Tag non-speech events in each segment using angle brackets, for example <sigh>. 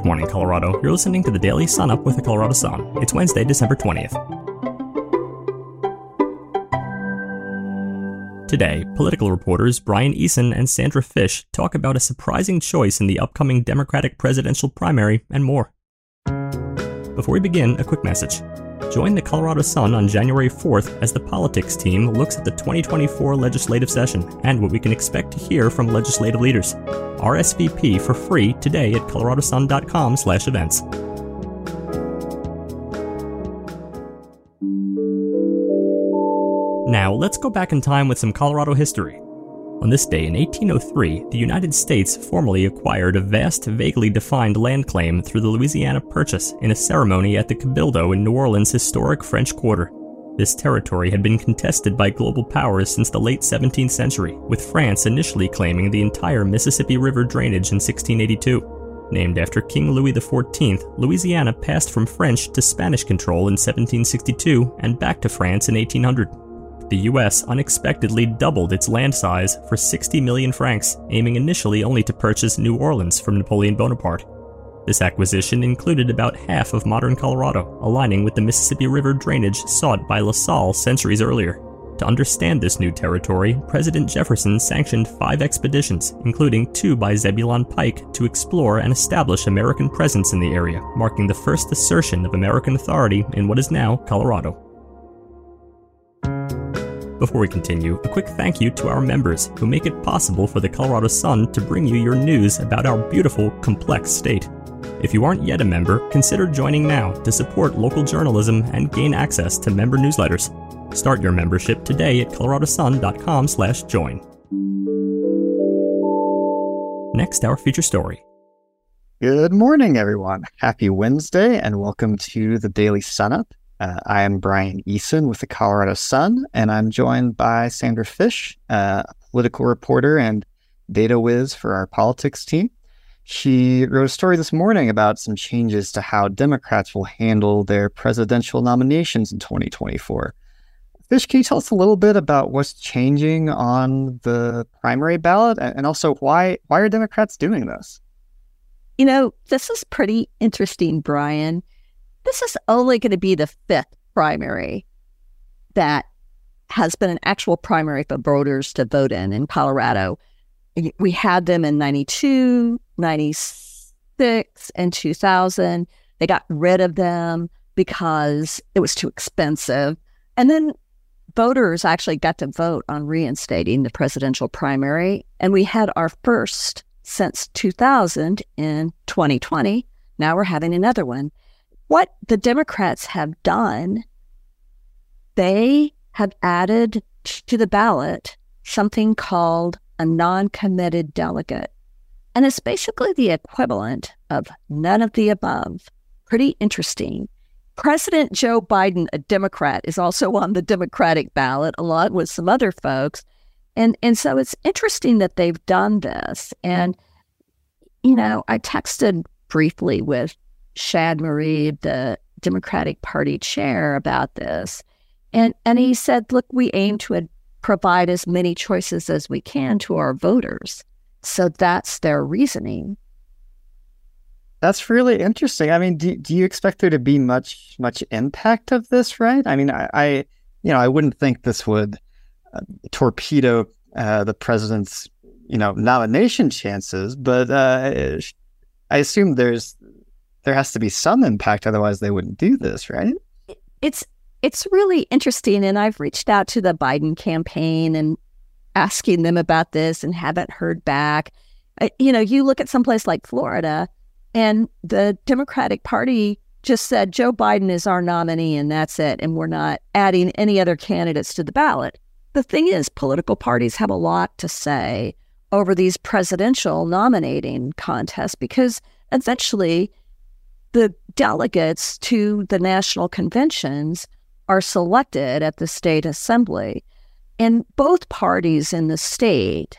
Good morning, Colorado. You're listening to the Daily Sun Up with the Colorado Sun. It's Wednesday, December 20th. Today, political reporters Brian Eason and Sandra Fish talk about a surprising choice in the upcoming Democratic presidential primary and more. Before we begin, a quick message. Join the Colorado Sun on January 4th as the politics team looks at the 2024 legislative session and what we can expect to hear from legislative leaders. RSVP for free today at coloradosun.com/events. Now, let's go back in time with some Colorado history. On this day in 1803, the United States formally acquired a vast, vaguely defined land claim through the Louisiana Purchase in a ceremony at the Cabildo in New Orleans' historic French Quarter. This territory had been contested by global powers since the late 17th century, with France initially claiming the entire Mississippi River drainage in 1682. Named after King Louis XIV, Louisiana passed from French to Spanish control in 1762 and back to France in 1800 the US unexpectedly doubled its land size for 60 million francs, aiming initially only to purchase New Orleans from Napoleon Bonaparte. This acquisition included about half of modern Colorado, aligning with the Mississippi River drainage sought by La Salle centuries earlier. To understand this new territory, President Jefferson sanctioned five expeditions, including two by Zebulon Pike, to explore and establish American presence in the area, marking the first assertion of American authority in what is now Colorado. Before we continue, a quick thank you to our members who make it possible for the Colorado Sun to bring you your news about our beautiful, complex state. If you aren't yet a member, consider joining now to support local journalism and gain access to member newsletters. Start your membership today at coloradosun.com/join. Next, our feature story. Good morning, everyone. Happy Wednesday, and welcome to the Daily Sun Up. Uh, I am Brian Eason with the Colorado Sun, and I'm joined by Sandra Fish, uh, a political reporter and data whiz for our politics team. She wrote a story this morning about some changes to how Democrats will handle their presidential nominations in 2024. Fish, can you tell us a little bit about what's changing on the primary ballot and also why why are Democrats doing this? You know, this is pretty interesting, Brian this is only going to be the fifth primary that has been an actual primary for voters to vote in in Colorado. We had them in 92, 96, and 2000. They got rid of them because it was too expensive. And then voters actually got to vote on reinstating the presidential primary. And we had our first since 2000 in 2020. Now we're having another one. What the Democrats have done, they have added to the ballot something called a non committed delegate. And it's basically the equivalent of none of the above. Pretty interesting. President Joe Biden, a Democrat, is also <laughs> on the Democratic ballot along with some other folks. And, and so it's interesting that they've done this. And, you know, I texted briefly with Shad Murib, the Democratic Party chair, about this. And, and he said, look, we aim to provide as many choices as we can to our voters. So that's their reasoning. That's really interesting. I mean, do, do you expect there to be much much impact of this, right? I mean, I, I you know, I wouldn't think this would uh, torpedo uh, the president's, you know, nomination chances, but uh, I assume there's there has to be some impact, otherwise they wouldn't do this, right? It's it's really interesting, and I've reached out to the Biden campaign and asking them about this, and haven't heard back. Uh, you know, you look at someplace like Florida, and the Democratic Party just said Joe Biden is our nominee, and that's it, and we're not adding any other candidates to the ballot. The thing is, political parties have a lot to say over these presidential nominating contests because eventually the delegates to the national conventions are selected at the state assembly. And both parties in the state,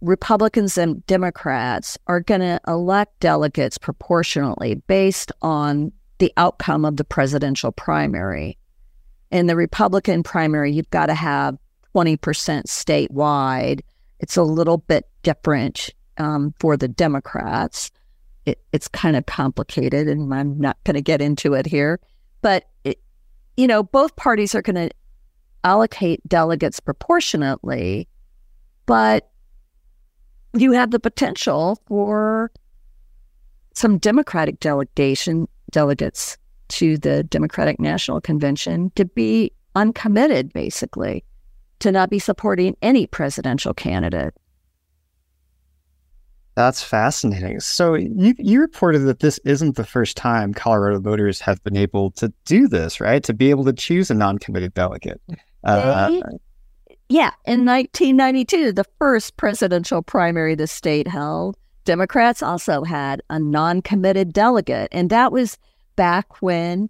Republicans and Democrats, are going to elect delegates proportionally based on the outcome of the presidential primary. In the Republican primary, you've got to have 20% statewide. It's a little bit different um, for the Democrats. It, it's kind of complicated, and I'm not going to get into it here. But it, you know, both parties are going to allocate delegates proportionately, but you have the potential for some Democratic delegation delegates to the Democratic National Convention to be uncommitted, basically, to not be supporting any presidential candidate. That's fascinating. So you you reported that this isn't the first time Colorado voters have been able to do this, right? To be able to choose a non-committed delegate. Uh, they, yeah, in 1992, the first presidential primary the state held, Democrats also had a non-committed delegate, and that was back when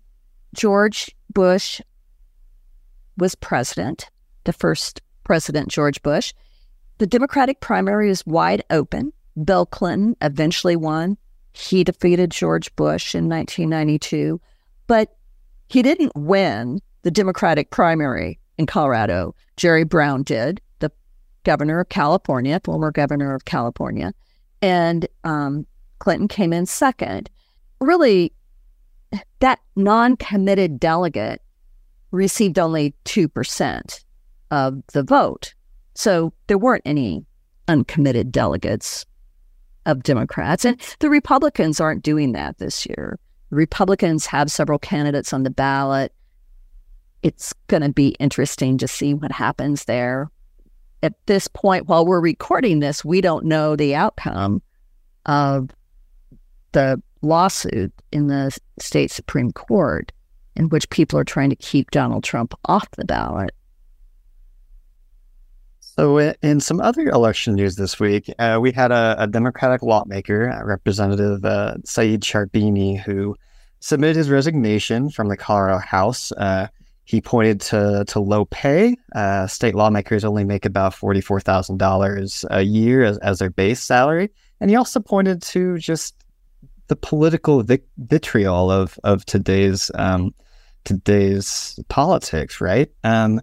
George Bush was president, the first president George Bush. The Democratic primary was wide open. Bill Clinton eventually won. He defeated George Bush in 1992, but he didn't win the Democratic primary in Colorado. Jerry Brown did, the governor of California, former governor of California, and um, Clinton came in second. Really, that non committed delegate received only 2% of the vote. So there weren't any uncommitted delegates of Democrats. And the Republicans aren't doing that this year. Republicans have several candidates on the ballot. It's going to be interesting to see what happens there. At this point, while we're recording this, we don't know the outcome of the lawsuit in the state Supreme Court in which people are trying to keep Donald Trump off the ballot. So, in some other election news this week, uh, we had a, a, Democratic lawmaker, Representative uh, Said Sharbini, who submitted his resignation from the Colorado House. Uh, he pointed to, to low pay. Uh, state lawmakers only make about $44,000 a year as, as their base salary. And he also pointed to just the political vitriol of, of today's um, today's politics, right? Um,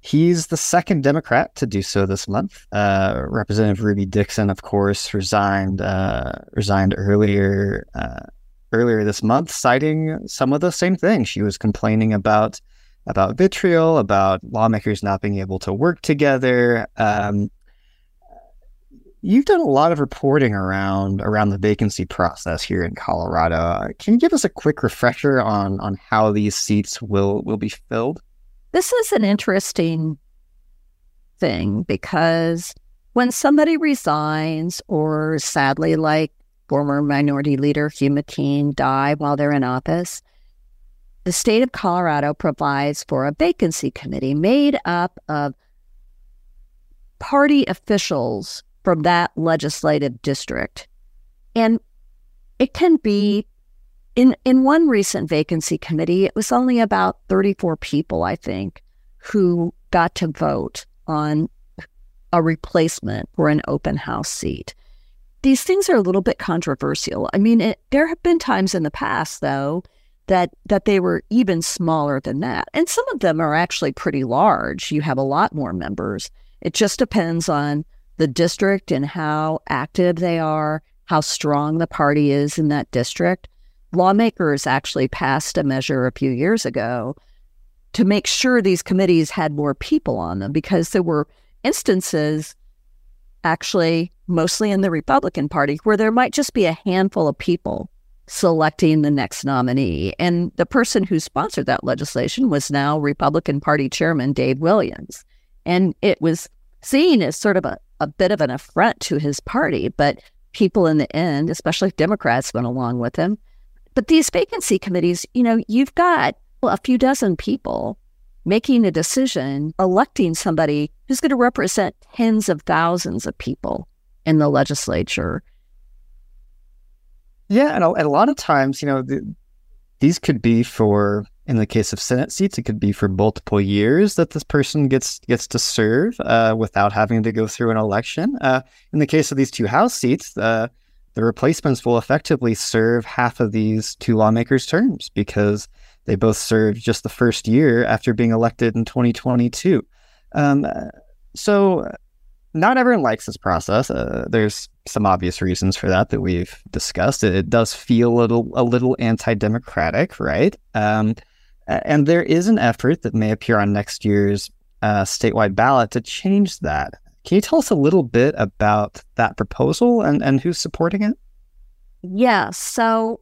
He's the second Democrat to do so this month. Uh, Representative Ruby Dixon, of course, resigned uh, resigned earlier uh, earlier this month, citing some of the same things. She was complaining about about vitriol, about lawmakers not being able to work together. Um, you've done a lot of reporting around around the vacancy process here in Colorado. Can you give us a quick refresher on on how these seats will will be filled? This is an interesting thing because when somebody resigns, or sadly, like former minority leader Hugh McKean die while they're in office, the state of Colorado provides for a vacancy committee made up of party officials from that legislative district. And it can be in in one recent vacancy committee, it was only about 34 people, I think, who got to vote on a replacement for an open house seat. These things are a little bit controversial. I mean, it, there have been times in the past, though, that that they were even smaller than that, and some of them are actually pretty large. You have a lot more members. It just depends on the district and how active they are, how strong the party is in that district lawmakers actually passed a measure a few years ago to make sure these committees had more people on them because there were instances actually mostly in the Republican Party where there might just be a handful of people selecting the next nominee. And the person who sponsored that legislation was now Republican Party Chairman Dave Williams. And it was seen as sort of a, a bit of an affront to his party, but people in the end, especially Democrats, went along with him. But these vacancy committees, you know, you've got well, a few dozen people making a decision, electing somebody who's going to represent tens of thousands of people in the legislature. Yeah, and a, and a lot of times, you know, the, these could be for, in the case of Senate seats, it could be for multiple years that this person gets gets to serve uh, without having to go through an election. Uh, in the case of these two House seats, uh, the replacements will effectively serve half of these two lawmakers' terms because they both served just the first year after being elected in 2022. Um, so not everyone likes this process. Uh, there's some obvious reasons for that that we've discussed. It, it does feel a little a little anti-democratic, right? Um, and there is an effort that may appear on next year's uh, statewide ballot to change that. Can you tell us a little bit about that proposal and, and who's supporting it? Yeah. So,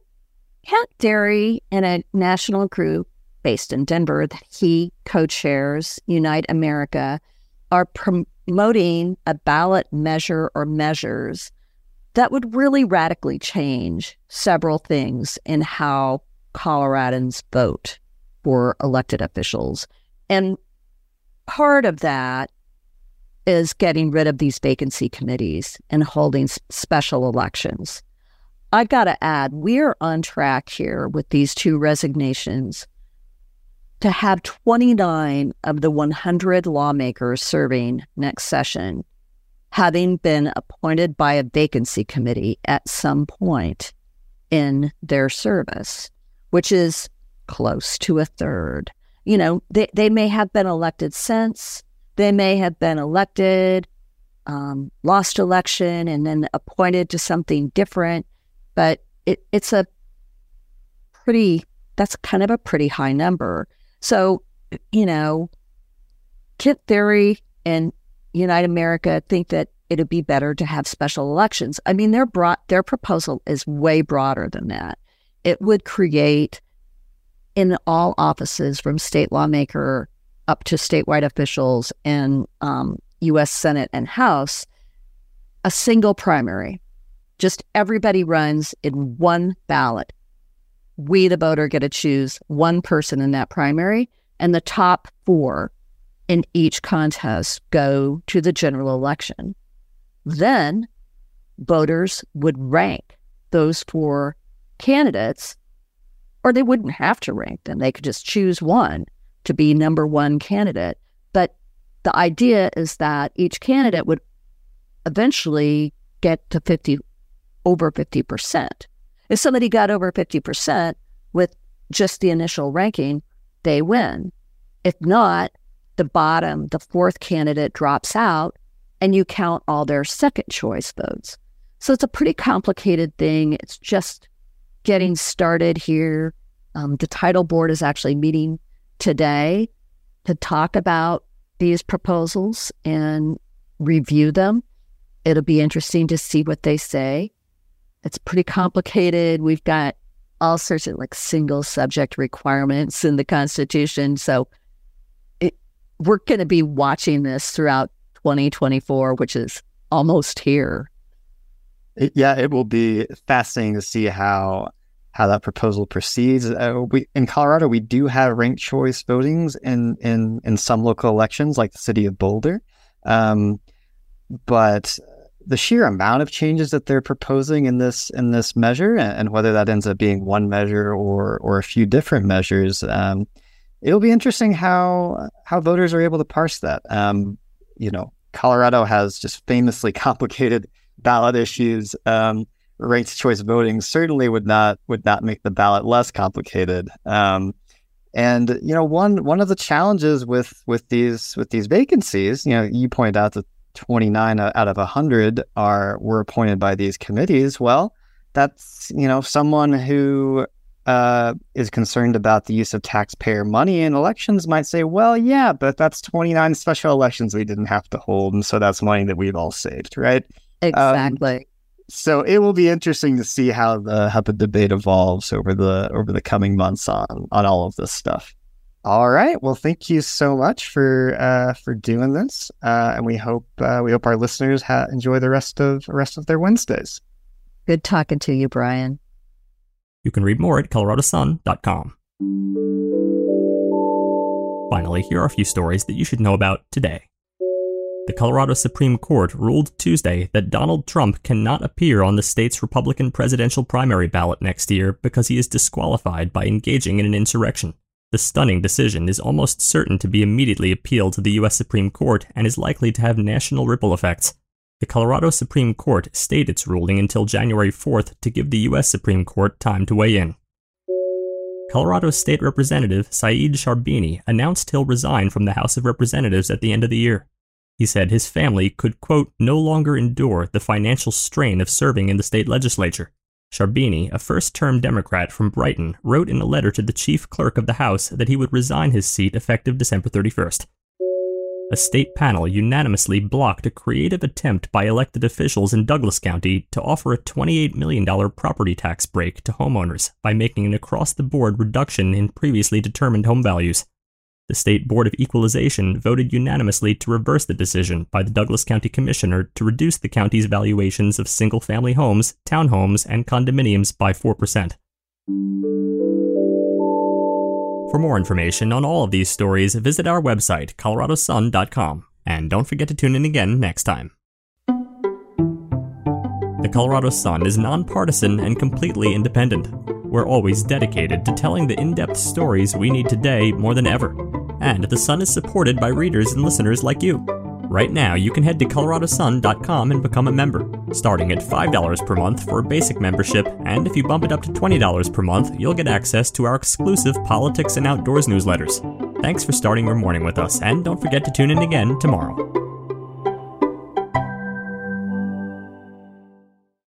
Kent Thiry and a national group based in Denver that he co chairs, Unite America, are promoting a ballot measure or measures that would really radically change several things in how Coloradans vote for elected officials. And part of that is getting rid of these vacancy committees and holding special elections. I got to add, we're on track here with these two resignations to have 29 of the 100 lawmakers serving next session having been appointed by a vacancy committee at some point in their service, which is close to a third. You know, they, they may have been elected since, they may have been elected, um, lost election, and then appointed to something different. But it, it's a pretty, that's kind of a pretty high number. So, you know, Kent Thiry and Unite America think that it'd be better to have special elections. I mean, their broad, their proposal is way broader than that. It would create in all offices from state lawmaker up to statewide officials and um, U.S. Senate and House a single primary. Just everybody runs in one ballot we, the voter, get to choose one person in that primary, and the top four in each contest go to the general election. Then voters would rank those four candidates, or they wouldn't have to rank them. They could just choose one to be number one candidate. But the idea is that each candidate would eventually get to 50 over 50%. If somebody got over 50% with just the initial ranking, they win. If not, the bottom, the fourth candidate drops out and you count all their second choice votes. So it's a pretty complicated thing. It's just getting started here. Um, the title board is actually meeting today to talk about these proposals and review them. It'll be interesting to see what they say. It's pretty complicated. We've got all sorts of like single subject requirements in the Constitution. So it, we're going to be watching this throughout 2024, which is almost here. Yeah, it will be fascinating to see how how that proposal proceeds. Uh, we in Colorado, we do have ranked choice votings in in in some local elections, like the city of Boulder. Um, but the sheer amount of changes that they're proposing in this in this measure, and whether that ends up being one measure or or a few different measures, um, it'll be interesting how how voters are able to parse that. Um, you know, Colorado has just famously <laughs> complicated ballot issues. Um, ranked choice voting certainly would not would not make the ballot less complicated. Um, and you know, one one of the challenges with with these with these vacancies, you know, you point out that 29 out of 100 are were appointed by these committees, well, that's you know someone who uh, is concerned about the use of taxpayer money in elections might say, well, yeah, but that's 29 special elections we didn't have to hold, and so that's money that we've all saved, right? Exactly. Um, so it will be interesting to see how the how the debate evolves over the over the coming months on on all of this stuff. All right. Well, thank you so much for uh, for doing this, uh, and we hope uh, we hope our listeners ha- enjoy the rest of rest of their Wednesdays. Good talking to you, Brian. You can read more at coloradosun.com. Finally, here are a few stories that you should know about today. The Colorado Supreme Court ruled Tuesday that Donald Trump cannot appear on the state's Republican presidential primary ballot next year because he is disqualified by engaging in an insurrection. The stunning decision is almost certain to be immediately appealed to the U.S. Supreme Court and is likely to have national ripple effects. The Colorado Supreme Court stayed its ruling until January 4th to give the U.S. Supreme Court time to weigh in. Colorado State Representative Said Sharbini announced he'll resign from the House of Representatives at the end of the year. He said his family could, quote, no longer endure the financial strain of serving in the state legislature. Sharbini, a first term Democrat from Brighton, wrote in a letter to the chief clerk of the House that he would resign his seat effective December 31st. A state panel unanimously blocked a creative attempt by elected officials in Douglas County to offer a $28 million property tax break to homeowners by making an across the board reduction in previously determined home values. The State Board of Equalization voted unanimously to reverse the decision by the Douglas County Commissioner to reduce the county's valuations of single family homes, townhomes, and condominiums by 4%. For more information on all of these stories, visit our website, coloradosun.com. And don't forget to tune in again next time. The Colorado Sun is nonpartisan and completely independent. We're always dedicated to telling the in depth stories we need today more than ever. And the Sun is supported by readers and listeners like you. Right now, you can head to coloradosun.com and become a member, starting at $5 per month for a basic membership, and if you bump it up to $20 per month, you'll get access to our exclusive politics and outdoors newsletters. Thanks for starting your morning with us, and don't forget to tune in again tomorrow.